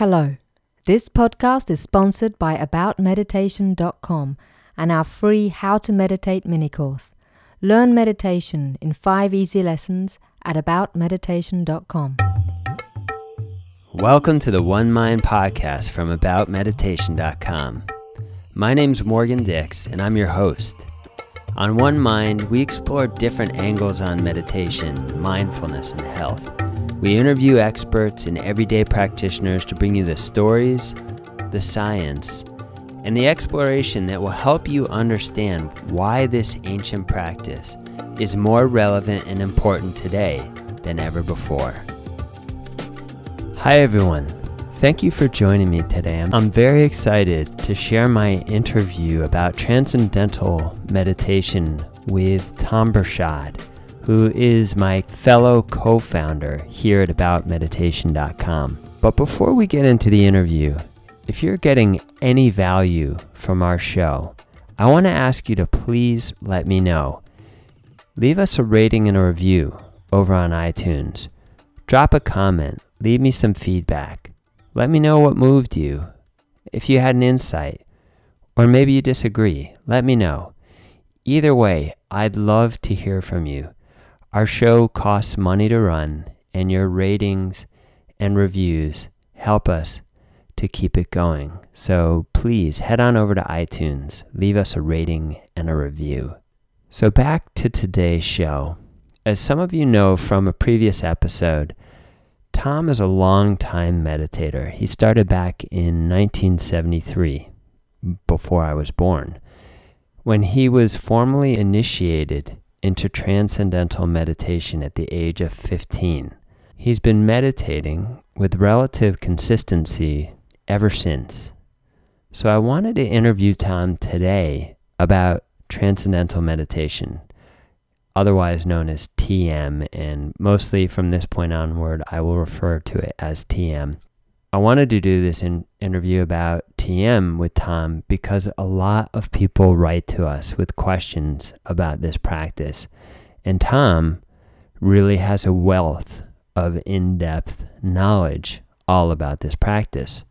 Hello. This podcast is sponsored by AboutMeditation.com and our free How to Meditate mini course. Learn meditation in five easy lessons at AboutMeditation.com. Welcome to the One Mind podcast from AboutMeditation.com. My name's Morgan Dix, and I'm your host. On One Mind, we explore different angles on meditation, mindfulness, and health. We interview experts and everyday practitioners to bring you the stories, the science, and the exploration that will help you understand why this ancient practice is more relevant and important today than ever before. Hi, everyone. Thank you for joining me today. I'm very excited to share my interview about transcendental meditation with Tom Bershad who is my fellow co founder here at AboutMeditation.com. But before we get into the interview, if you're getting any value from our show, I want to ask you to please let me know. Leave us a rating and a review over on iTunes. Drop a comment. Leave me some feedback. Let me know what moved you. If you had an insight, or maybe you disagree, let me know. Either way, I'd love to hear from you. Our show costs money to run, and your ratings and reviews help us to keep it going. So please head on over to iTunes, leave us a rating and a review. So, back to today's show. As some of you know from a previous episode, Tom is a long-time meditator. He started back in 1973, before I was born, when he was formally initiated into transcendental meditation at the age of 15. He's been meditating with relative consistency ever since. So I wanted to interview Tom today about transcendental meditation, otherwise known as TM, and mostly from this point onward, I will refer to it as TM. I wanted to do this in interview about TM with Tom because a lot of people write to us with questions about this practice. And Tom really has a wealth of in depth knowledge all about this practice.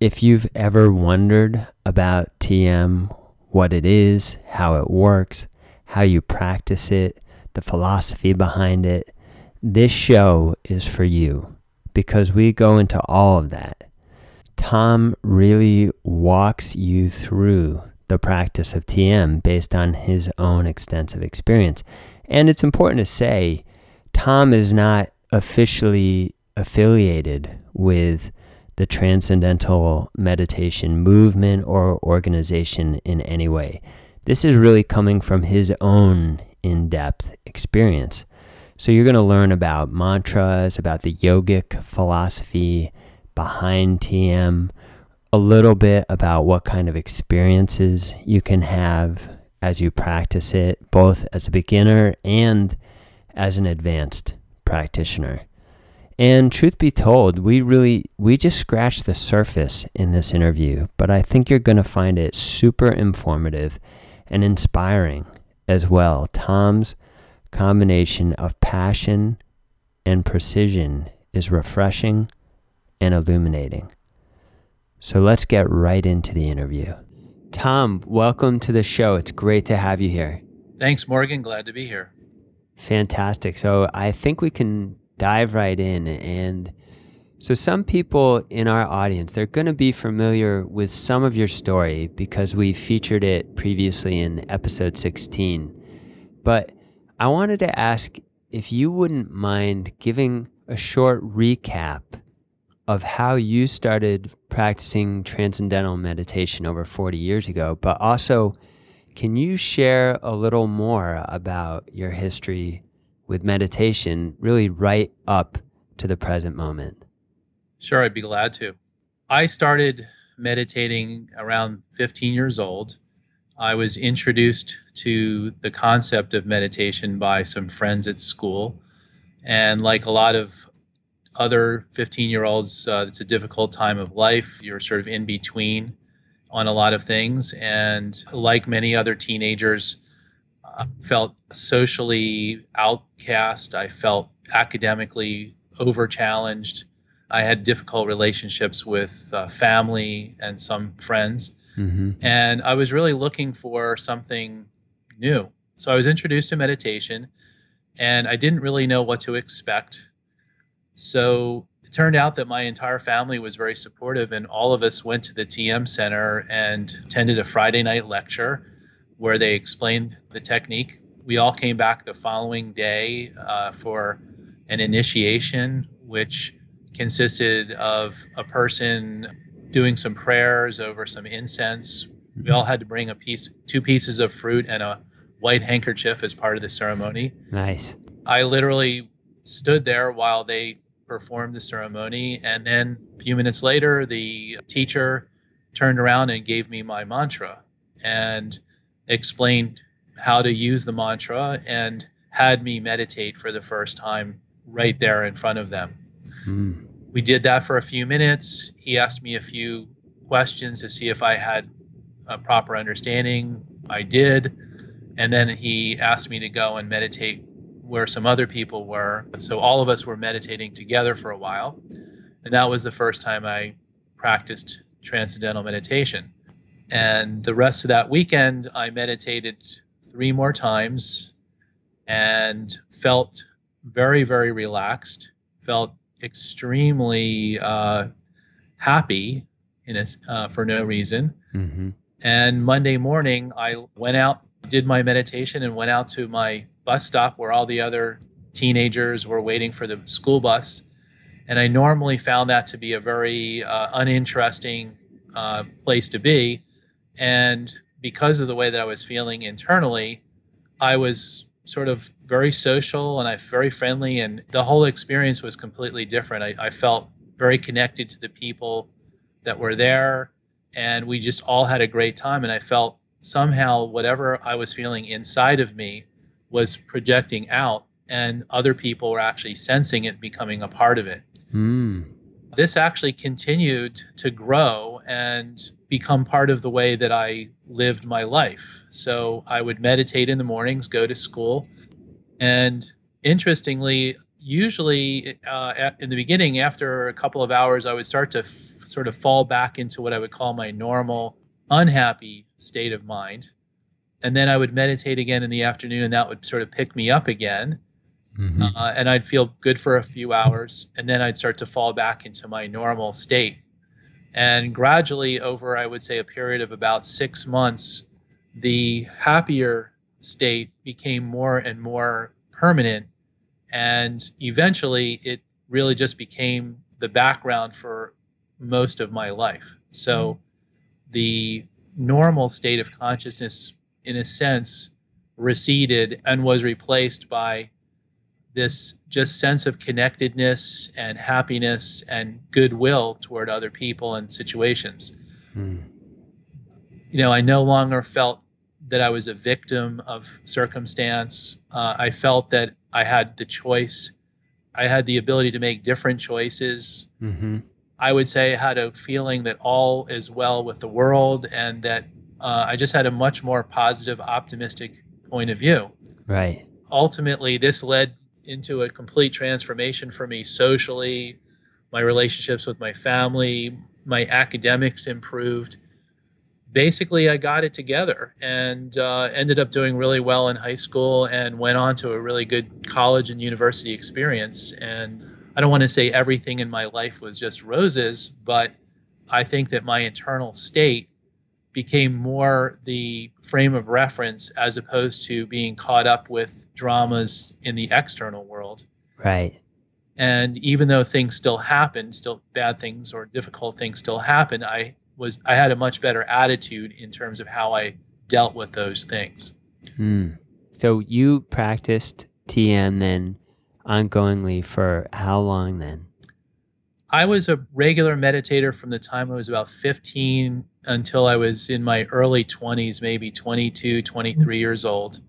If you've ever wondered about TM, what it is, how it works, how you practice it, the philosophy behind it, this show is for you because we go into all of that. Tom really walks you through the practice of TM based on his own extensive experience. And it's important to say, Tom is not officially affiliated with the Transcendental Meditation movement or organization in any way. This is really coming from his own in depth experience. So you're going to learn about mantras, about the yogic philosophy behind TM, a little bit about what kind of experiences you can have as you practice it, both as a beginner and as an advanced practitioner. And truth be told, we really we just scratched the surface in this interview, but I think you're going to find it super informative and inspiring as well. Tom's combination of passion and precision is refreshing and illuminating. So let's get right into the interview. Tom, welcome to the show. It's great to have you here. Thanks, Morgan. Glad to be here. Fantastic. So I think we can dive right in. And so, some people in our audience, they're going to be familiar with some of your story because we featured it previously in episode 16. But I wanted to ask if you wouldn't mind giving a short recap of how you started practicing transcendental meditation over 40 years ago, but also can you share a little more about your history with meditation, really right up to the present moment? Sure, I'd be glad to. I started meditating around 15 years old. I was introduced to the concept of meditation by some friends at school. And like a lot of other 15 year olds, uh, it's a difficult time of life. You're sort of in between on a lot of things. And like many other teenagers, I felt socially outcast. I felt academically over challenged. I had difficult relationships with uh, family and some friends. Mm-hmm. And I was really looking for something new. So I was introduced to meditation and I didn't really know what to expect. So it turned out that my entire family was very supportive, and all of us went to the TM Center and attended a Friday night lecture where they explained the technique. We all came back the following day uh, for an initiation, which consisted of a person doing some prayers over some incense. We all had to bring a piece, two pieces of fruit, and a white handkerchief as part of the ceremony. Nice. I literally stood there while they performed the ceremony. And then a few minutes later, the teacher turned around and gave me my mantra and explained how to use the mantra and had me meditate for the first time right there in front of them. Mm. We did that for a few minutes. He asked me a few questions to see if I had a proper understanding. I did. And then he asked me to go and meditate where some other people were. So all of us were meditating together for a while. And that was the first time I practiced transcendental meditation. And the rest of that weekend, I meditated three more times and felt very, very relaxed, felt extremely uh, happy in a, uh, for no reason. Mm-hmm. And Monday morning, I went out, did my meditation, and went out to my bus stop where all the other teenagers were waiting for the school bus. And I normally found that to be a very uh, uninteresting uh, place to be. And because of the way that I was feeling internally, I was sort of very social and I very friendly, and the whole experience was completely different. I, I felt very connected to the people that were there, and we just all had a great time. And I felt somehow whatever I was feeling inside of me was projecting out, and other people were actually sensing it, becoming a part of it. Mm. This actually continued to grow and become part of the way that I lived my life. So I would meditate in the mornings, go to school, and interestingly, usually uh, in the beginning, after a couple of hours, I would start to f- sort of fall back into what I would call my normal unhappy state of mind and then I would meditate again in the afternoon, and that would sort of pick me up again. Mm-hmm. Uh, and I'd feel good for a few hours, and then I'd start to fall back into my normal state. And gradually, over I would say a period of about six months, the happier state became more and more permanent. And eventually, it really just became the background for most of my life. So mm-hmm. the normal state of consciousness in a sense, receded and was replaced by this just sense of connectedness and happiness and goodwill toward other people and situations. Mm. You know, I no longer felt that I was a victim of circumstance. Uh, I felt that I had the choice. I had the ability to make different choices. Mm-hmm. I would say I had a feeling that all is well with the world and that uh, I just had a much more positive, optimistic point of view. Right. Ultimately, this led into a complete transformation for me socially. My relationships with my family, my academics improved. Basically, I got it together and uh, ended up doing really well in high school and went on to a really good college and university experience. And I don't want to say everything in my life was just roses, but I think that my internal state became more the frame of reference as opposed to being caught up with dramas in the external world. Right. And even though things still happen, still bad things or difficult things still happen, I was I had a much better attitude in terms of how I dealt with those things. Mm. So you practiced TM then ongoingly for how long then? I was a regular meditator from the time I was about 15 until I was in my early 20s, maybe 22, 23 years old.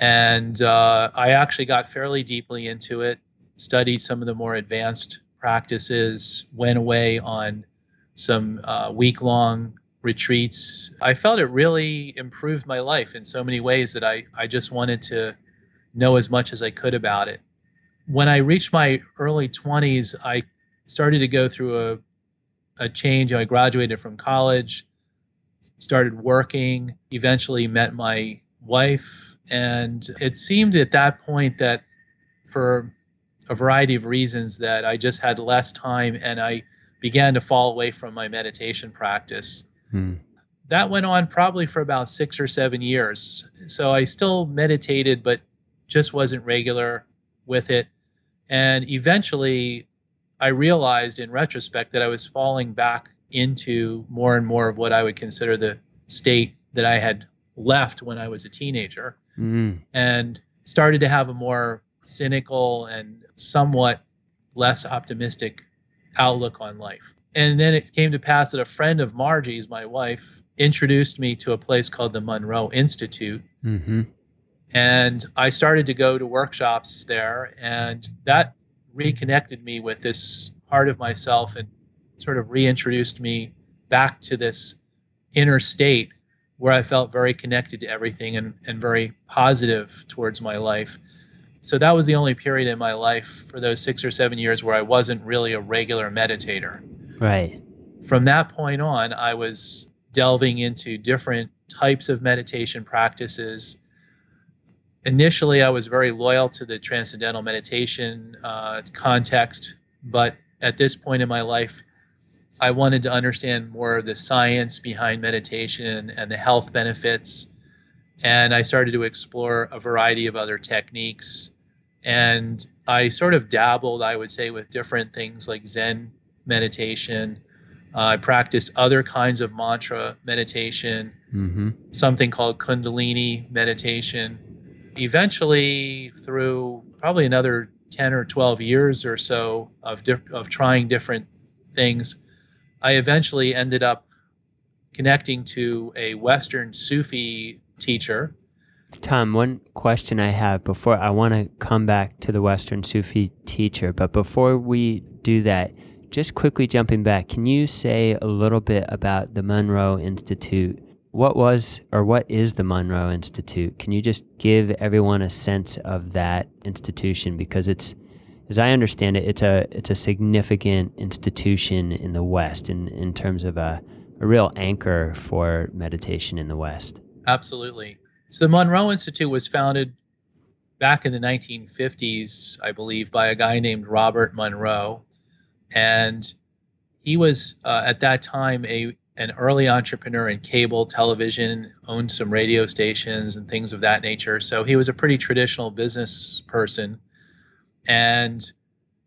And uh, I actually got fairly deeply into it, studied some of the more advanced practices, went away on some uh, week long retreats. I felt it really improved my life in so many ways that I, I just wanted to know as much as I could about it. When I reached my early 20s, I started to go through a, a change. I graduated from college, started working, eventually met my wife. And it seemed at that point that for a variety of reasons that I just had less time and I began to fall away from my meditation practice. Hmm. That went on probably for about six or seven years. So I still meditated, but just wasn't regular with it. And eventually, I realized in retrospect that I was falling back into more and more of what I would consider the state that I had left when I was a teenager mm. and started to have a more cynical and somewhat less optimistic outlook on life. And then it came to pass that a friend of Margie's, my wife, introduced me to a place called the Monroe Institute. Mm-hmm. And I started to go to workshops there, and that reconnected me with this part of myself and sort of reintroduced me back to this inner state where I felt very connected to everything and, and very positive towards my life. So that was the only period in my life for those six or seven years where I wasn't really a regular meditator. Right. From that point on, I was delving into different types of meditation practices initially I was very loyal to the transcendental meditation uh, context, but at this point in my life, I wanted to understand more of the science behind meditation and the health benefits. And I started to explore a variety of other techniques. And I sort of dabbled, I would say, with different things like Zen meditation. Uh, I practiced other kinds of mantra meditation, mm-hmm. something called Kundalini meditation eventually, through probably another 10 or 12 years or so of, of trying different things, I eventually ended up connecting to a Western Sufi teacher. Tom, one question I have before I want to come back to the Western Sufi teacher, but before we do that, just quickly jumping back, can you say a little bit about the Monroe Institute what was or what is the Monroe Institute? Can you just give everyone a sense of that institution because it's as I understand it, it's a it's a significant institution in the West in, in terms of a, a real anchor for meditation in the West. Absolutely. So the Monroe Institute was founded back in the 1950s, I believe, by a guy named Robert Monroe, and he was uh, at that time a an early entrepreneur in cable television, owned some radio stations and things of that nature. So he was a pretty traditional business person. And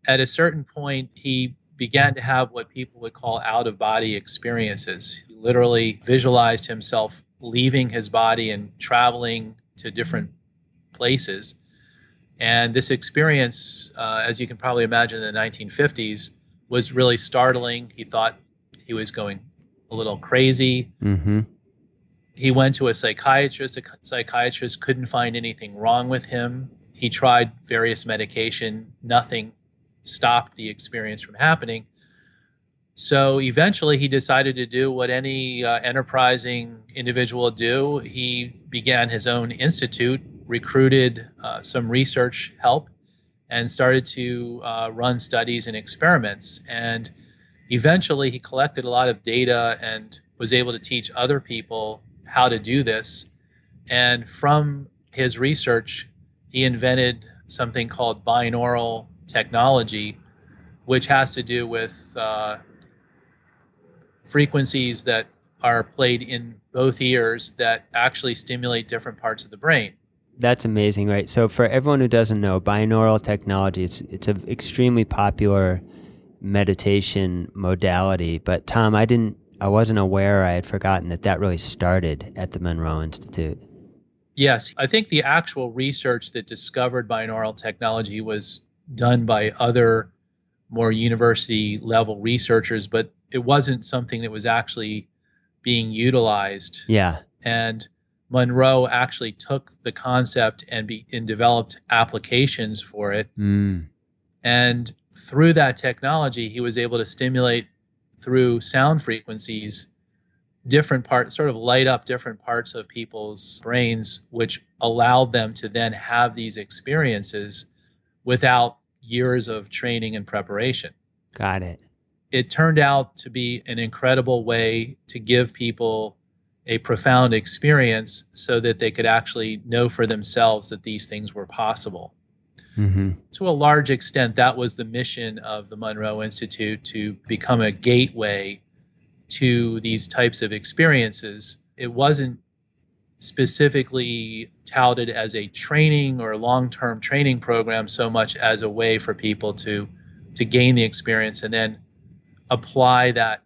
at a certain point, he began to have what people would call out of body experiences. He literally visualized himself leaving his body and traveling to different places. And this experience, uh, as you can probably imagine in the 1950s, was really startling. He thought he was going a little crazy. Mm-hmm. He went to a psychiatrist. The psychiatrist couldn't find anything wrong with him. He tried various medication. Nothing stopped the experience from happening. So eventually, he decided to do what any uh, enterprising individual would do. He began his own institute, recruited uh, some research help, and started to uh, run studies and experiments. And eventually he collected a lot of data and was able to teach other people how to do this. And from his research, he invented something called binaural technology, which has to do with uh, frequencies that are played in both ears that actually stimulate different parts of the brain. That's amazing, right? So for everyone who doesn't know, binaural technology, it's it's an extremely popular meditation modality. But Tom, I didn't, I wasn't aware. I had forgotten that that really started at the Monroe Institute. Yes, I think the actual research that discovered binaural technology was done by other more university level researchers, but it wasn't something that was actually being utilized. Yeah. And Monroe actually took the concept and be and developed applications for it. Mm. And through that technology, he was able to stimulate through sound frequencies different parts, sort of light up different parts of people's brains, which allowed them to then have these experiences without years of training and preparation. Got it. It turned out to be an incredible way to give people a profound experience so that they could actually know for themselves that these things were possible. Mm-hmm. To a large extent, that was the mission of the Monroe Institute to become a gateway to these types of experiences. It wasn't specifically touted as a training or long-term training program so much as a way for people to to gain the experience and then apply that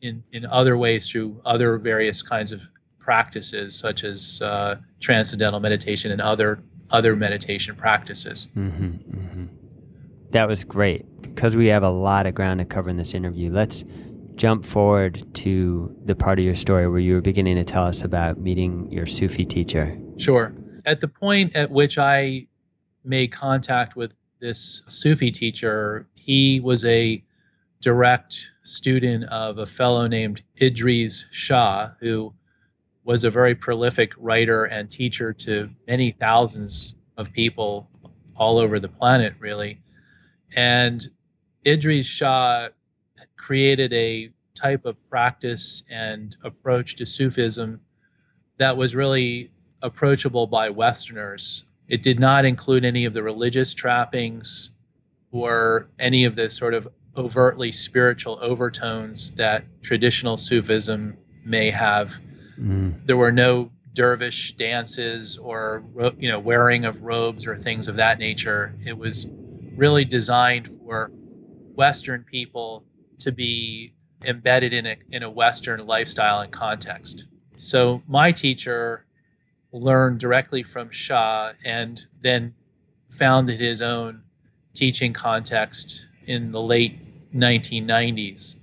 in in other ways through other various kinds of practices such as uh, transcendental meditation and other other meditation practices. Mm-hmm, mm-hmm. That was great. Because we have a lot of ground to cover in this interview, let's jump forward to the part of your story where you were beginning to tell us about meeting your Sufi teacher. Sure. At the point at which I made contact with this Sufi teacher, he was a direct student of a fellow named Idries Shah, who was a very prolific writer and teacher to many thousands of people all over the planet, really. And Idries Shah created a type of practice and approach to Sufism that was really approachable by Westerners. It did not include any of the religious trappings or any of the sort of overtly spiritual overtones that traditional Sufism may have Mm. there were no dervish dances or you know wearing of robes or things of that nature. It was really designed for Western people to be embedded in a in a Western lifestyle and context. So my teacher learned directly from Shah and then founded his own teaching context in the late 1990s.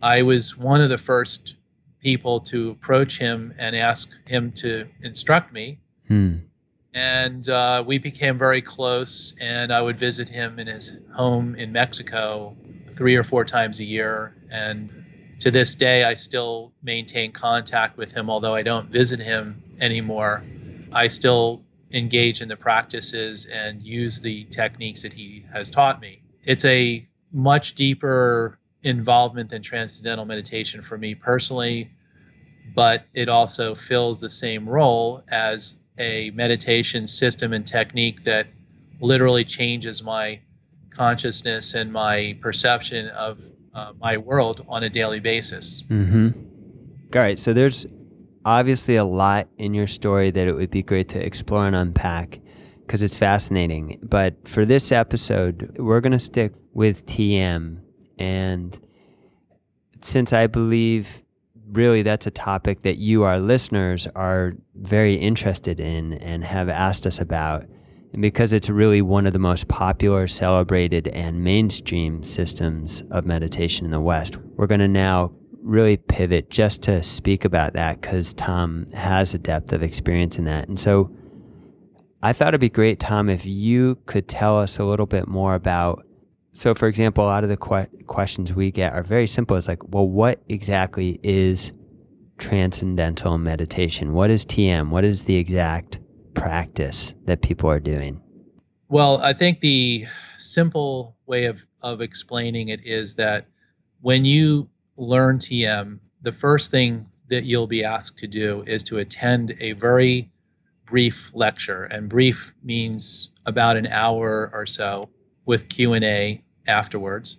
I was one of the first people to approach him and ask him to instruct me. Hmm. And uh, we became very close, and I would visit him in his home in Mexico three or four times a year. And to this day, I still maintain contact with him, although I don't visit him anymore. I still engage in the practices and use the techniques that he has taught me. It's a much deeper involvement than transcendental meditation for me personally, but it also fills the same role as a meditation system and technique that literally changes my consciousness and my perception of uh, my world on a daily basis. Mm-hmm. All right. So there's obviously a lot in your story that it would be great to explore and unpack because it's fascinating. But for this episode, we're going to stick with TM. And since I believe really that's a topic that you, our listeners, are very interested in and have asked us about, and because it's really one of the most popular, celebrated, and mainstream systems of meditation in the West, we're going to now really pivot just to speak about that because Tom has a depth of experience in that. And so I thought it'd be great, Tom, if you could tell us a little bit more about. So, for example, a lot of the que- questions we get are very simple. It's like, well, what exactly is transcendental meditation? What is TM? What is the exact practice that people are doing? Well, I think the simple way of, of explaining it is that when you learn TM, the first thing that you'll be asked to do is to attend a very brief lecture and brief means about an hour or so with q&a afterwards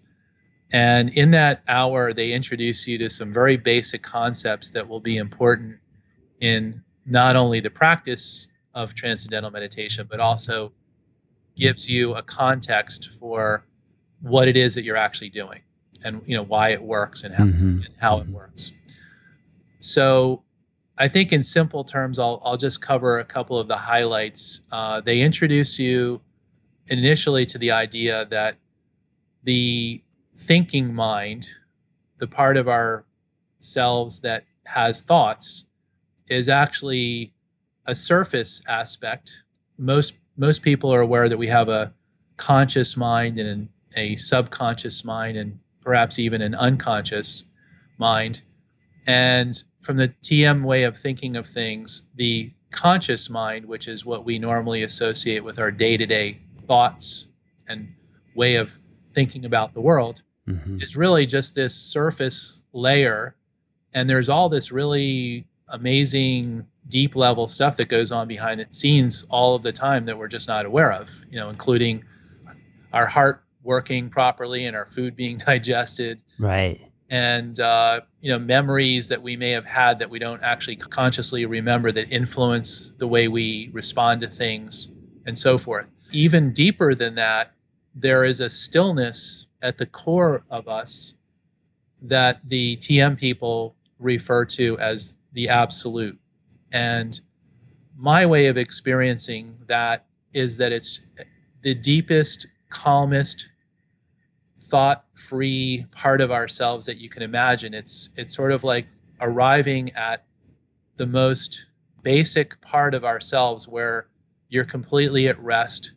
and in that hour they introduce you to some very basic concepts that will be important in not only the practice of transcendental meditation but also gives you a context for what it is that you're actually doing and you know why it works and how, Mhm. and how it works so I think in simple terms, I'll, I'll just cover a couple of the highlights. Uh, they introduce you initially to the idea that the thinking mind, the part of ourselves that has thoughts, is actually a surface aspect. Most most people are aware that we have a conscious mind and a subconscious mind, and perhaps even an unconscious mind. And from the TM way of thinking of things, the conscious mind, which is what we normally associate with our day to day thoughts and way of thinking about the world hmm is really just this surface layer. And there's all this really amazing deep level stuff that goes on behind the scenes all of the time that we're just not aware of you know including our heart working properly and our food being digested. Right. and uh, you know memories that we may have had that we don't actually consciously remember that influence the way we respond to things and so forth even deeper than that there is a stillness at the core of us that the tm people refer to as the absolute. And my way of experiencing that is that it's the deepest calmest thought free part of ourselves that you can imagine. It's it's sort of like arriving at the most basic part of ourselves where you're completely at rest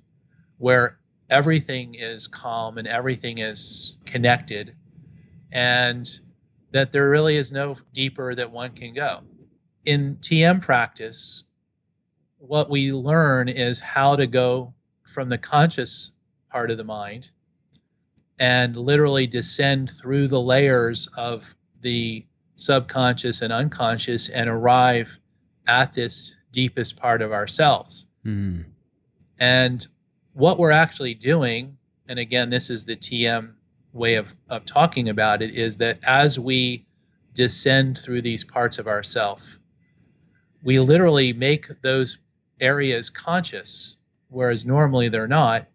where everything is calm and everything is connected and that there really is no deeper that one can go in tm practice what we learn is how to go from the conscious part of the mind and literally descend through the layers of the subconscious and unconscious and arrive at this deepest part of ourselves. Mm. And what we're actually doing, and again, this is the TM way of, of talking about it, is that as we descend through these parts of ourself, we literally make those areas conscious, whereas normally they're not.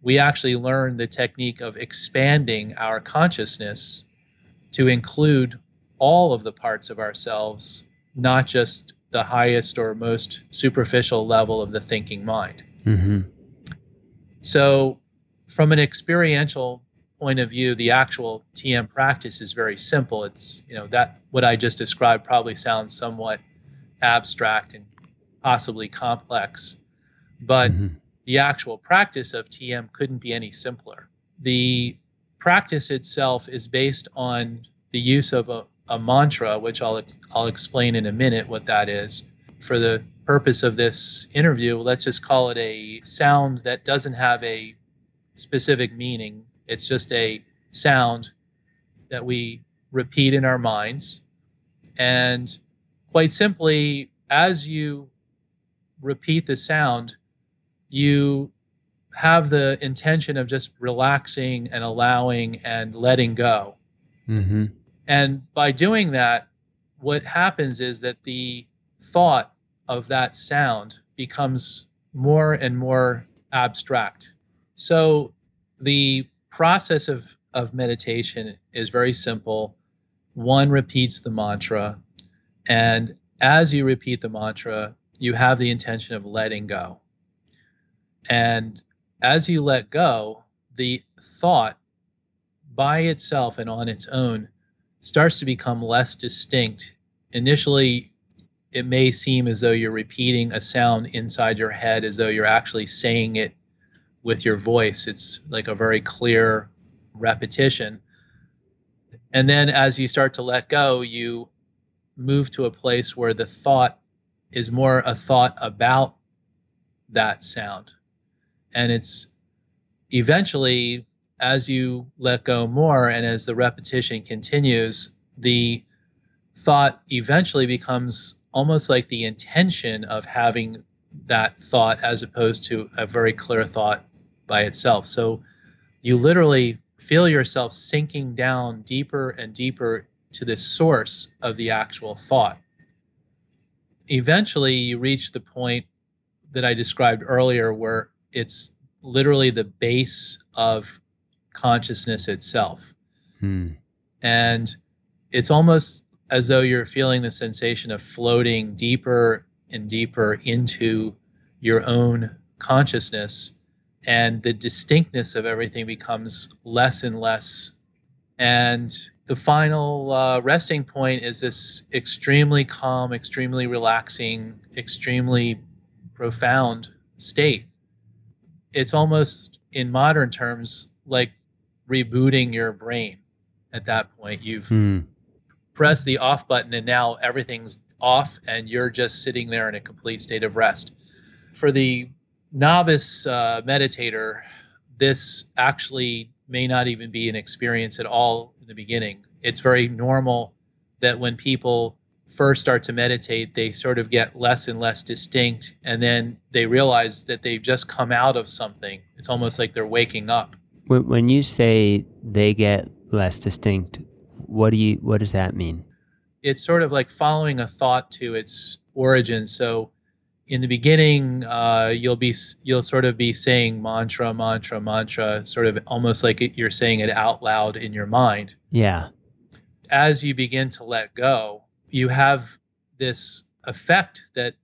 We actually learn the technique of expanding our consciousness to include all of the parts of ourselves, not just the highest or most superficial level of the thinking mind. hmm So, from an experiential point of view, the actual TM practice is very simple. It's, you know, that what I just described probably sounds somewhat abstract and possibly complex, but Mhm. the actual practice of TM couldn't be any simpler. The practice itself is based on the use of a, a mantra, which I'll, ex- I'll explain in a minute what that is. For the purpose of this interview, let's just call it a sound that doesn't have a specific meaning. It's just a sound that we repeat in our minds. And quite simply, as you repeat the sound, you have the intention of just relaxing and allowing and letting go. hmm And by doing that, what happens is that the thought of that sound becomes more and more abstract. So the process of, of meditation is very simple. One repeats the mantra, and as you repeat the mantra, you have the intention of letting go. And as you let go, the thought by itself and on its own starts to become less distinct. Initially, it may seem as though you're repeating a sound inside your head, as though you're actually saying it with your voice. It's like a very clear repetition. And then as you start to let go, you move to a place where the thought is more a thought about that sound. And it's eventually as you let go more and as the repetition continues, the thought eventually becomes almost like the intention of having that thought as opposed to a very clear thought by itself. So you literally feel yourself sinking down deeper and deeper to the source of the actual thought. Eventually, you reach the point that I described earlier where it's literally the base of consciousness itself. Hmm. And it's almost as though you're feeling the sensation of floating deeper and deeper into your own consciousness. And the distinctness of everything becomes less and less. And the final uh, resting point is this extremely calm, extremely relaxing, extremely profound state. It's almost, in modern terms, like rebooting your brain at that point. You've Hmm. Pressed the off button and now everything's off and you're just sitting there in a complete state of rest. For the novice uh, meditator, this actually may not even be an experience at all in the beginning. It's very normal that when people first start to meditate, they sort of get less and less distinct, and then they realize that they've just come out of something. It's almost like they're waking up. When you say they get less distinct, what do you what does that mean? It's sort of like following a thought to its origin. So in the beginning, uh, you'll be you'll sort of be saying mantra, mantra, mantra, sort of almost like it, you're saying it out loud in your mind. Yeah. As you begin to let go, you have this effect that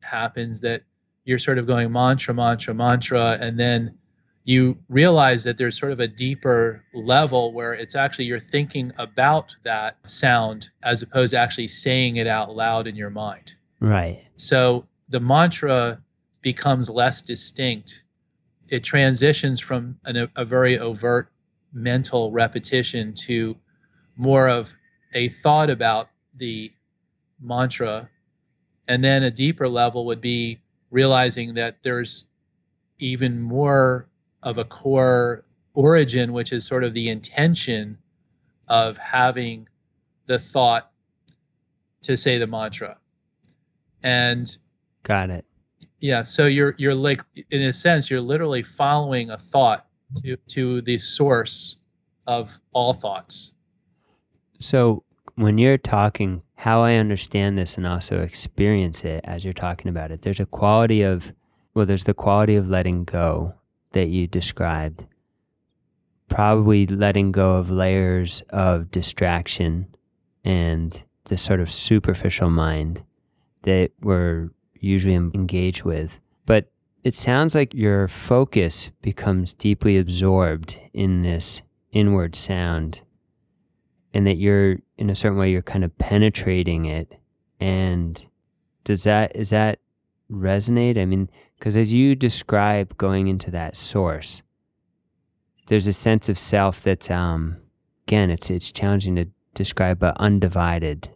happens that you're sort of going mantra, mantra, mantra, and then you realize that there's sort of a deeper level where it's actually you're thinking about that sound as opposed to actually saying it out loud in your mind. Right. So the mantra becomes less distinct. It transitions from an, a very overt mental repetition to more of a thought about the mantra. And then a deeper level would be realizing that there's even more of a core origin, which is sort of the intention of having the thought to say the mantra. And Got it. Yeah. So you're you're like in a sense you're literally following a thought to to the source of all thoughts. So when you're talking, how I understand this and also experience it as you're talking about it, there's a quality of well, there's the quality of letting go that you described. Probably letting go of layers of distraction and the sort of superficial mind that we're usually engaged with. But it sounds like your focus becomes deeply absorbed in this inward sound and that you're in a certain way you're kind of penetrating it and does that is that resonate i mean because as you describe going into that source there's a sense of self that's um again it's it's challenging to describe but undivided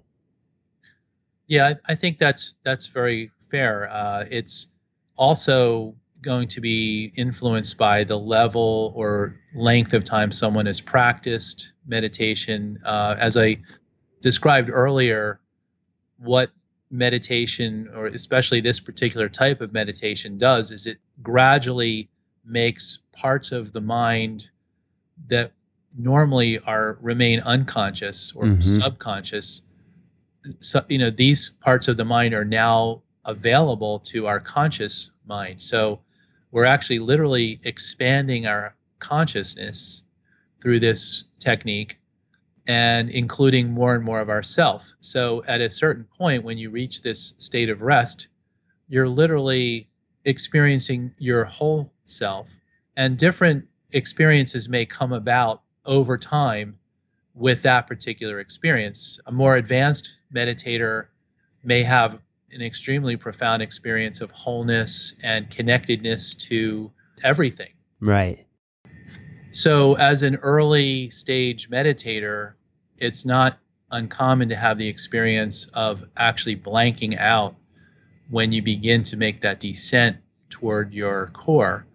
yeah i, I think that's that's very fair. Uh, it's also going to be influenced by the level or length of time someone has practiced meditation. Uh, as I described earlier, what meditation, or especially this particular type of meditation, does is it gradually makes parts of the mind that normally are remain unconscious or mm-hmm. subconscious so, you know these parts of the mind are now available to our conscious mind. So we're actually literally expanding our consciousness through this technique and including more and more of ourself. So at a certain point when you reach this state of rest, you're literally experiencing your whole self and different experiences may come about over time with that particular experience. A more advanced meditator may have an extremely profound experience of wholeness and connectedness to everything. Right. So, as an early stage meditator, it's not uncommon to have the experience of actually blanking out when you begin to make that descent toward your core.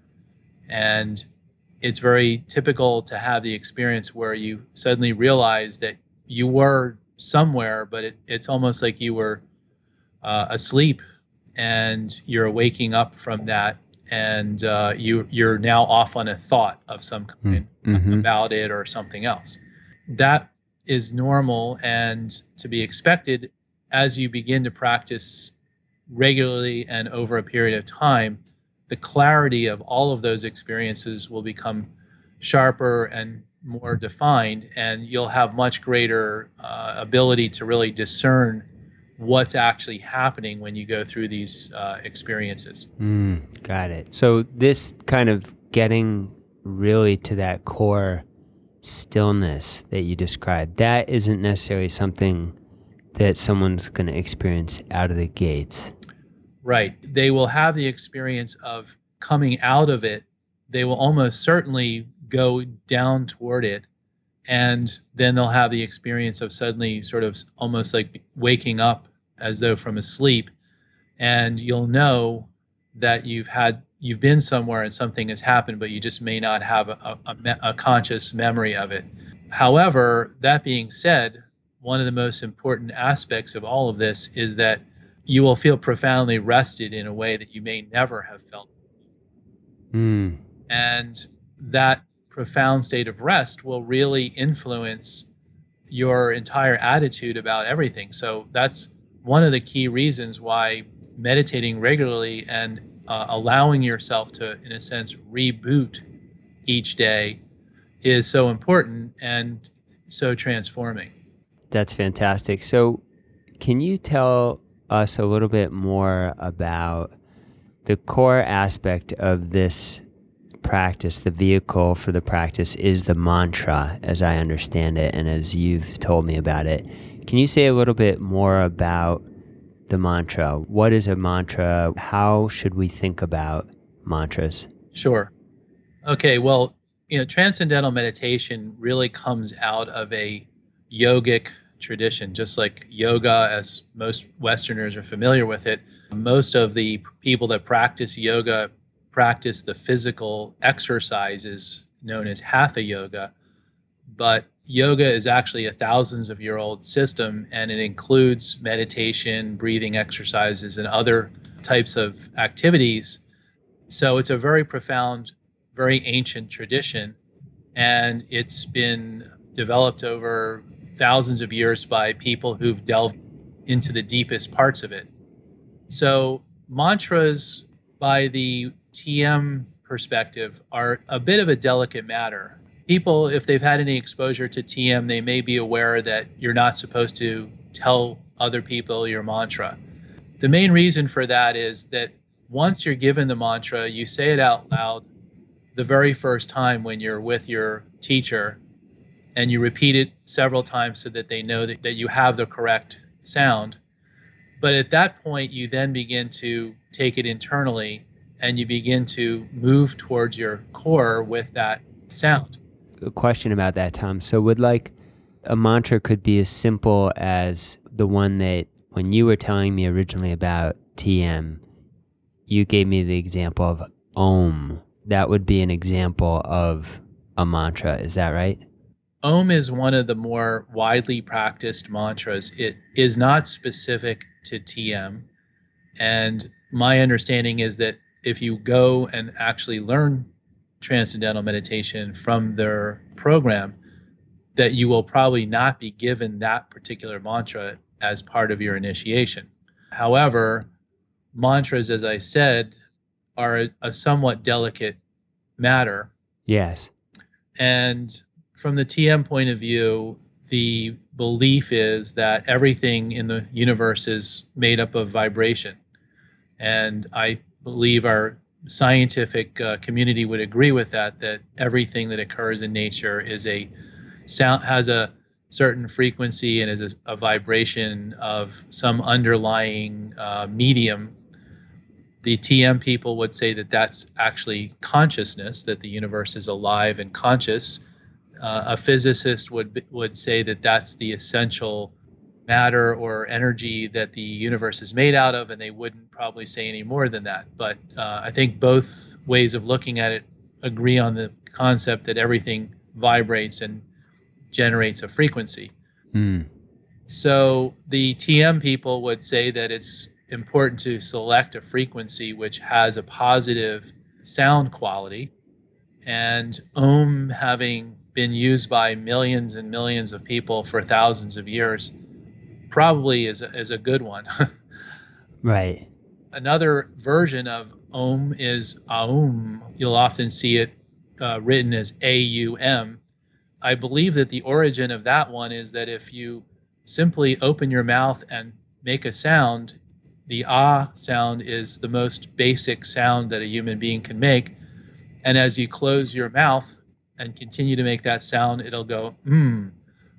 And it's very typical to have the experience where you suddenly realize that you were somewhere, but it, it's almost like you were uh, asleep and you're waking up from that and uh, you you're now off on a thought of some hmm. kind mm-hmm. about it or something else. That is normal and to be expected as you begin to practice regularly and over a period of time. The clarity of all of those experiences will become sharper and more defined, and you'll have much greater uh, ability to really discern what's actually happening when you go through these uh, experiences. Mm, got it. So this kind of getting really to that core stillness that you described, that isn't necessarily something that someone's going to experience out of the gates. Right. They will have the experience of coming out of it. They will almost certainly go down toward it and then they'll have the experience of suddenly sort of almost like waking up as though from a sleep and you'll know that you've had you've been somewhere and something has happened, but you just may not have a, a, a conscious memory of it. However, that being said, one of the most important aspects of all of this is that you will feel profoundly rested in a way that you may never have felt. Mm. And that profound state of rest will really influence your entire attitude about everything. So that's one of the key reasons why meditating regularly and uh, allowing yourself to, in a sense, reboot each day is so important and so transforming. That's fantastic. So, can you tell us a little bit more about the core aspect of this practice? The vehicle for the practice is the mantra, as I understand it, and as you've told me about it. Can you say a little bit more about the mantra? What is a mantra? How should we think about mantras? Sure. Okay, well, you know, transcendental meditation really comes out of a yogic tradition, just like yoga, as most Westerners are familiar with it. Most of the people that practice yoga practice the physical exercises known as hatha yoga, but yoga is actually a thousands of year old system and it includes meditation, breathing exercises, and other types of activities. So it's a very profound, very ancient tradition, and it's been developed over thousands of years by people who've delved into the deepest parts of it. So, mantras, by the TM perspective, are a bit of a delicate matter people, if they've had any exposure to TM, they may be aware that you're not supposed to tell other people your mantra. The main reason for that is that once you're given the mantra, you say it out loud the very first time when you're with your teacher and you repeat it several times so that they know that, that you have the correct sound. But at that point, you then begin to take it internally and you begin to move towards your core with that sound question about that, Tom. So, would like a mantra could be as simple as the one that when you were telling me originally about TM, you gave me the example of Om. That would be an example of a mantra. Is that right? Om is one of the more widely practiced mantras. It is not specific to TM. And my understanding is that if you go and actually learn transcendental meditation from their program, that you will probably not be given that particular mantra as part of your initiation. However, mantras, as I said, are a, a somewhat delicate matter. Yes. And from the TM point of view, the belief is that everything in the universe is made up of vibration. And I believe our scientific uh, community would agree with that that everything that occurs in nature is a sound has a certain frequency and is a, a vibration of some underlying uh, medium. The tm people would say that that's actually consciousness that the universe is alive and conscious. Uh, a physicist would would say that that's the essential matter or energy that the universe is made out of, and they wouldn't probably say any more than that. But uh, I think both ways of looking at it agree on the concept that everything vibrates and generates a frequency. Mm. So the TM people would say that it's important to select a frequency which has a positive sound quality. And Om, having been used by millions and millions of people for thousands of years, probably is a, is a good one. right. Another version of Om is Aum. You'll often see it uh, written as A U M. I believe that the origin of that one is that if you simply open your mouth and make a sound, the ah sound is the most basic sound that a human being can make. And as you close your mouth and continue to make that sound, it'll go mm.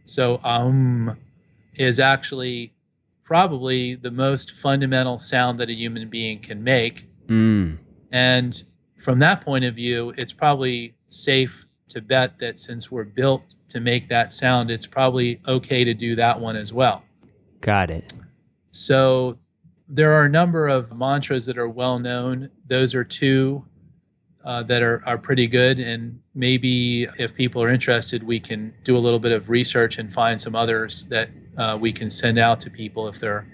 So um is actually probably the most fundamental sound that a human being can make. Mm. And from that point of view, it's probably safe to bet that since we're built to make that sound, it's probably okay to do that one as well. Got it. So there are a number of mantras that are well known. Those are two. uh, that are, are pretty good. And maybe if people are interested, we can do a little bit of research and find some others that uh, we can send out to people if they're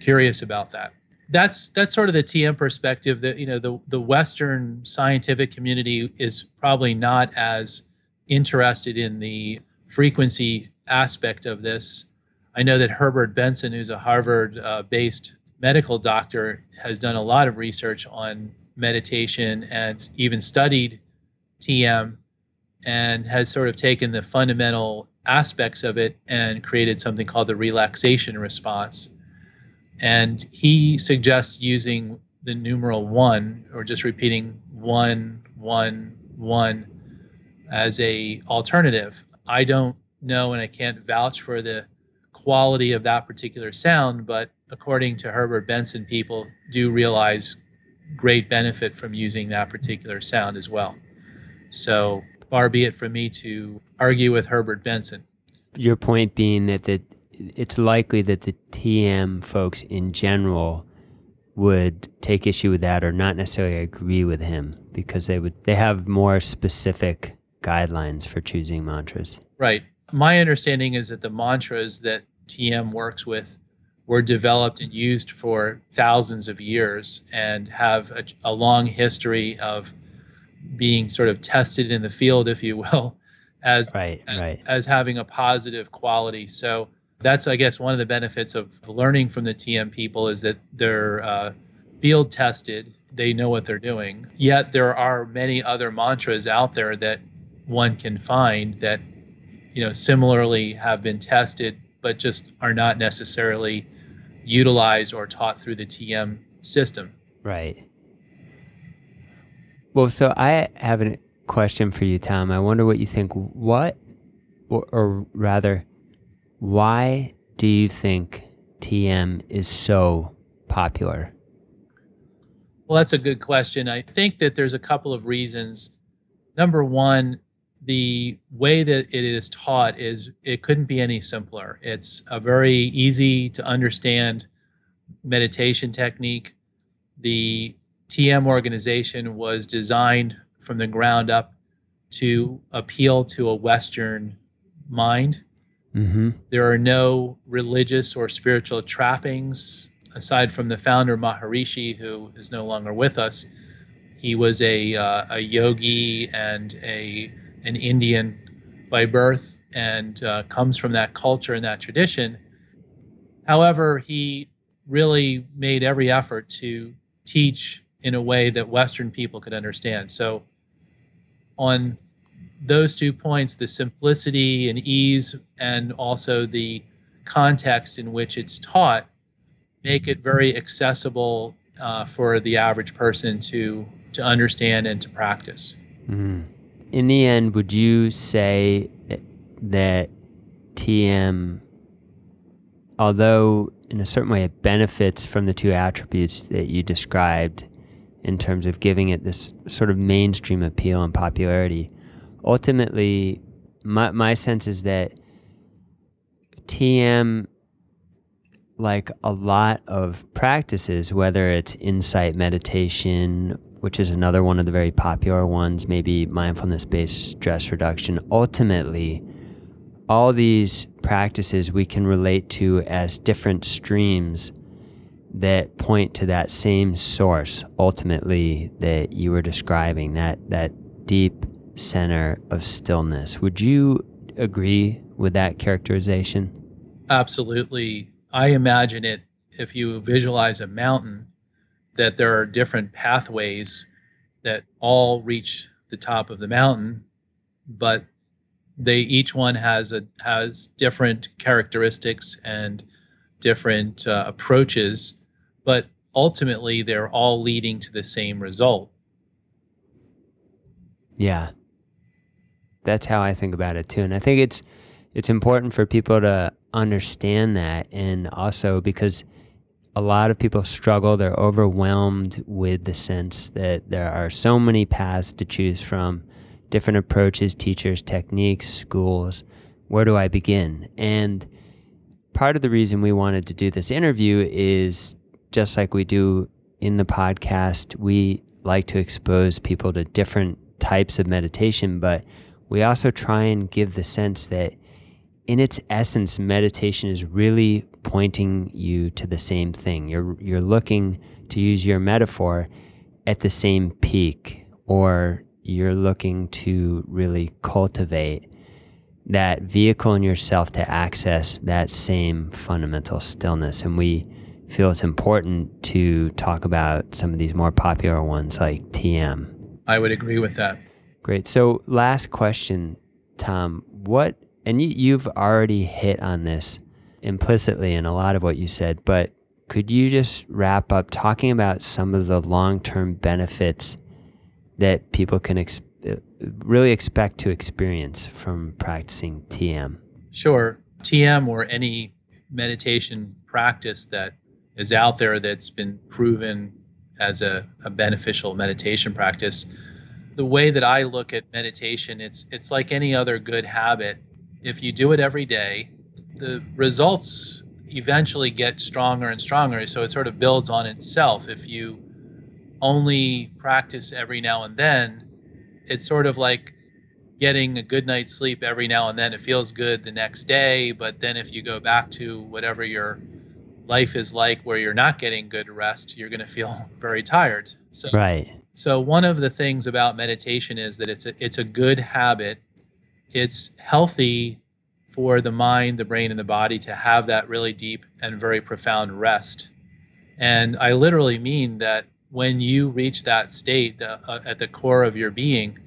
curious about that. That's that's sort of the TM perspective. That you know the the Western scientific community is probably not as interested in the frequency aspect of this. I know that Herbert Benson, who's a Harvard-based uh, medical doctor, has done a lot of research on meditation and even studied TM and has sort of taken the fundamental aspects of it and created something called the relaxation response. And he suggests using the numeral one or just repeating one, one, one as a alternative. I don't know and I can't vouch for the quality of that particular sound, but according to Herbert Benson, people do realize great benefit from using that particular sound as well. So far be it from me to argue with Herbert Benson. Your point being that the, it's likely that the TM folks in general would take issue with that or not necessarily agree with him because they would they have more specific guidelines for choosing mantras. Right. My understanding is that the mantras that TM works with were developed and used for thousands of years and have a, a, long history of being sort of tested in the field, if you will, as right, as, right. as having a positive quality. So that's, I guess, one of the benefits of learning from the TM people is that they're uh, field tested. They know what they're doing. Yet there are many other mantras out there that one can find that, you know, similarly have been tested, but just are not necessarily utilized or taught through the TM system. Right. Well, so I have a question for you, Tom. I wonder what you think. What, or, or rather, why do you think TM is so popular? Well, that's a good question. I think that there's a couple of reasons. Number one, the way that it is taught is it couldn't be any simpler. It's a very easy to understand meditation technique. The TM organization was designed from the ground up to appeal to a Western mind. Mm-hmm. There are no religious or spiritual trappings aside from the founder Maharishi, who is no longer with us. He was a uh, a yogi and a an Indian by birth and uh, comes from that culture and that tradition. However, he really made every effort to teach in a way that Western people could understand. So, on those two points, the simplicity and ease, and also the context in which it's taught, make it very accessible uh, for the average person to to understand and to practice. Mm-hmm in the end, would you say that TM, although in a certain way it benefits from the two attributes that you described in terms of giving it this sort of mainstream appeal and popularity, ultimately, my, my sense is that TM like a lot of practices, whether it's insight meditation which is another one of the very popular ones, maybe mindfulness based stress reduction. Ultimately, all these practices we can relate to as different streams that point to that same source ultimately that you were describing that that deep center of stillness. Would you agree with that characterization? Absolutely. I imagine it if you visualize a mountain that there are different pathways that all reach the top of the mountain, but they each one has a has different characteristics and different uh, approaches, but ultimately they're all leading to the same result. Yeah. That's how I think about it too. And I think it's it's important for people to understand that and also because a lot of people struggle. They're overwhelmed with the sense that there are so many paths to choose from, different approaches, teachers, techniques, schools. Where do I begin? And part of the reason we wanted to do this interview is just like we do in the podcast, we like to expose people to different types of meditation, but we also try and give the sense that in its essence, meditation is really pointing you to the same thing. You're, you're looking, to use your metaphor, at the same peak, or you're looking to really cultivate that vehicle in yourself to access that same fundamental stillness. And we feel it's important to talk about some of these more popular ones like TM. I would agree with that. Great. So, last question, Tom. What, and you, you've already hit on this implicitly in a lot of what you said, but could you just wrap up talking about some of the long term benefits that people can ex- uh, really expect to experience from practicing TM? Sure. TM or any meditation practice that is out there that's been proven as a, a beneficial meditation practice. The way that I look at meditation, it's it's like any other good habit. If you do it every day, the results eventually get stronger and stronger. So it sort of builds on itself. If you only practice every now and then, it's sort of like getting a good night's sleep every now and then. It feels good the next day, but then if you go back to whatever your life is like where you're not getting good rest, you're going to feel very tired. So, right. So one of the things about meditation is that it's a, it's a good habit. It's healthy for the mind, the brain, and the body to have that really deep and very profound rest. And I literally mean that when you reach that state uh, uh, at the core of your being,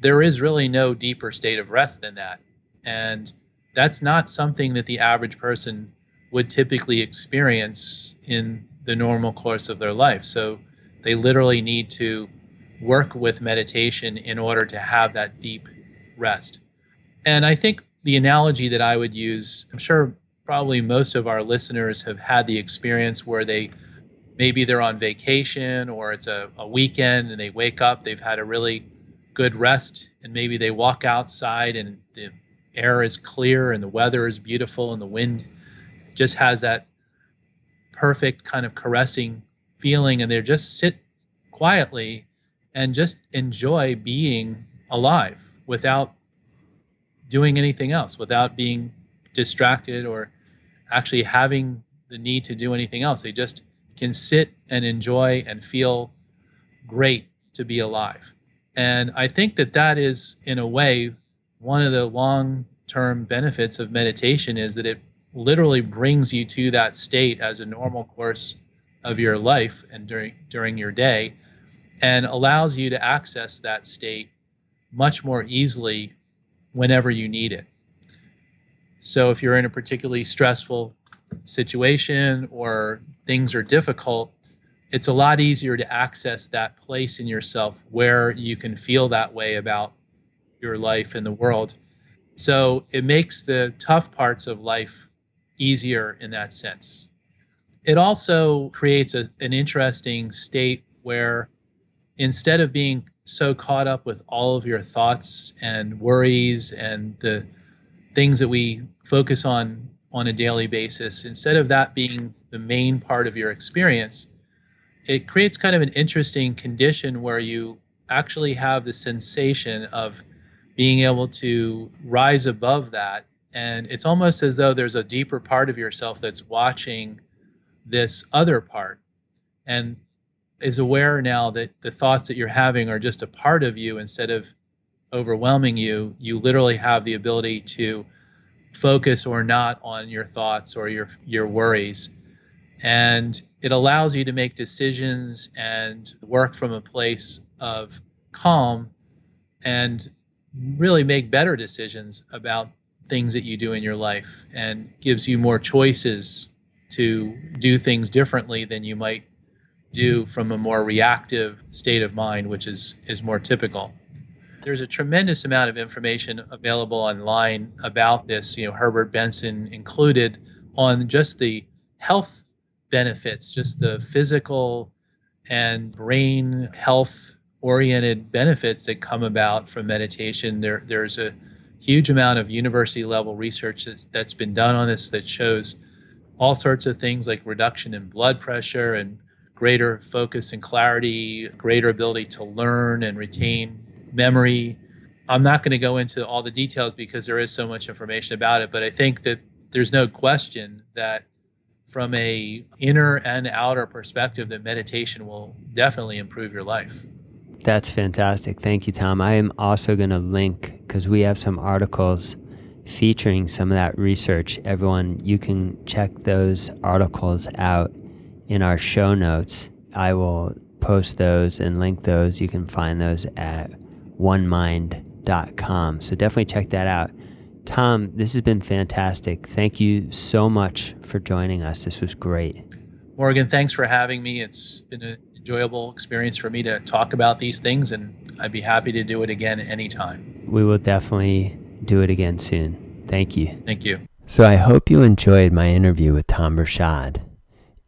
there is really no deeper state of rest than that. And that's not something that the average person would typically experience in the normal course of their life. So they literally need to work with meditation in order to have that deep rest. And I think the analogy that I would use, I'm sure probably most of our listeners have had the experience where they maybe they're on vacation or it's a, a weekend and they wake up, they've had a really good rest, and maybe they walk outside and the air is clear and the weather is beautiful and the wind just has that perfect kind of caressing feeling and they just sit quietly and just enjoy being alive without doing anything else, without being distracted or actually having the need to do anything else. They just can sit and enjoy and feel great to be alive. And I think that that is, in a way, one of the long term benefits of meditation is that it literally brings you to that state as a normal course of your life and during during your day and allows you to access that state much more easily whenever you need it. So if you're in a particularly stressful situation or things are difficult, it's a lot easier to access that place in yourself where you can feel that way about your life and the world. So it makes the tough parts of life easier in that sense. It also creates a, an interesting state where instead of being so caught up with all of your thoughts and worries and the things that we focus on on a daily basis, instead of that being the main part of your experience, it creates kind of an interesting condition where you actually have the sensation of being able to rise above that and it's almost as though there's a deeper part of yourself that's watching this other part and is aware now that the thoughts that you're having are just a part of you instead of overwhelming you. You literally have the ability to focus or not on your thoughts or your your worries. And it allows you to make decisions and work from a place of calm and really make better decisions about things that you do in your life and gives you more choices to do things differently than you might do from a more reactive state of mind, which is, is more typical. There's a tremendous amount of information available online about this, you know, Herbert Benson included, on just the health benefits, just the physical and brain health oriented benefits that come about from meditation. There, there's a huge amount of university level research that's, that's been done on this that shows all sorts of things like reduction in blood pressure and greater focus and clarity, greater ability to learn and retain memory. I'm not going to go into all the details because there is so much information about it, but I think that there's no question that from a inner and outer perspective that meditation will definitely improve your life. That's fantastic. Thank you, Tom. I am also going to link because we have some articles featuring some of that research. Everyone, you can check those articles out in our show notes. I will post those and link those. You can find those at onemind.com. So definitely check that out. Tom, this has been fantastic. Thank you so much for joining us. This was great. Morgan, thanks for having me. It's been an enjoyable experience for me to talk about these things, and I'd be happy to do it again anytime. We will definitely do it again soon. Thank you. Thank you. So I hope you enjoyed my interview with Tom Bershad.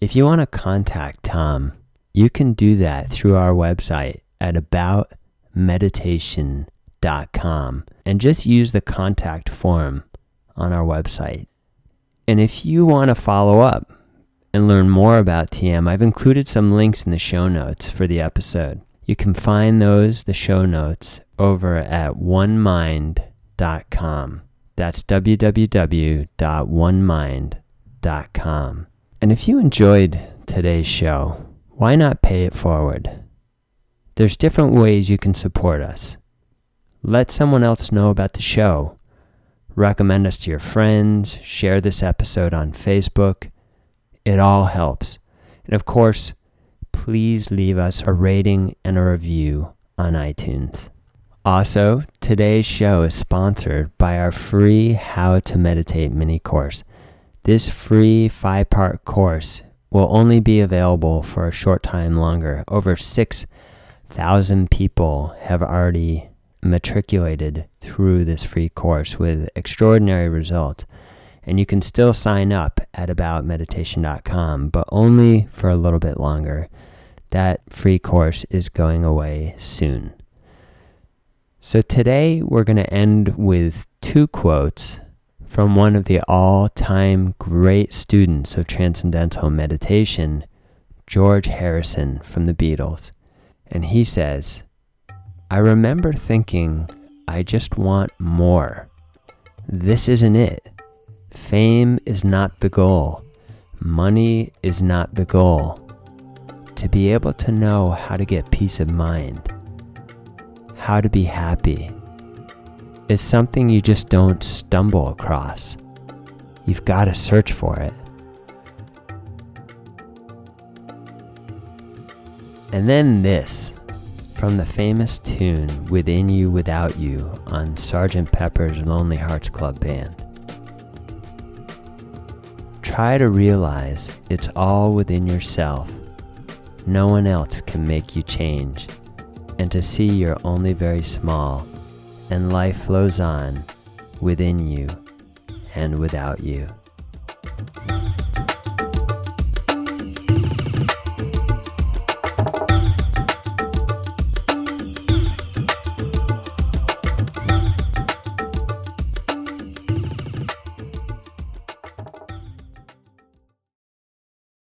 If you want to contact Tom, you can do that through our website at aboutmeditation.com and just use the contact form on our website. And if you want to follow up and learn more about TM, I've included some links in the show notes for the episode. You can find those, the show notes, over at onemind.com. That's www.onemind.com. And if you enjoyed today's show, why not pay it forward? There's different ways you can support us. Let someone else know about the show. Recommend us to your friends, share this episode on Facebook. It all helps. And of course, please leave us a rating and a review on iTunes. Also, today's show is sponsored by our free How to Meditate mini course. This free five part course will only be available for a short time longer. Over 6,000 people have already matriculated through this free course with extraordinary results. And you can still sign up at aboutmeditation.com, but only for a little bit longer. That free course is going away soon. So today we're going to end with two quotes from one of the all time great students of transcendental meditation, George Harrison from the Beatles. And he says, I remember thinking, I just want more. This isn't it. Fame is not the goal. Money is not the goal. To be able to know how to get peace of mind, how to be happy, is something you just don't stumble across. You've got to search for it. And then this from the famous tune Within You Without You on Sgt. Pepper's Lonely Hearts Club Band. Try to realize it's all within yourself. No one else can make you change, and to see you're only very small and life flows on within you and without you.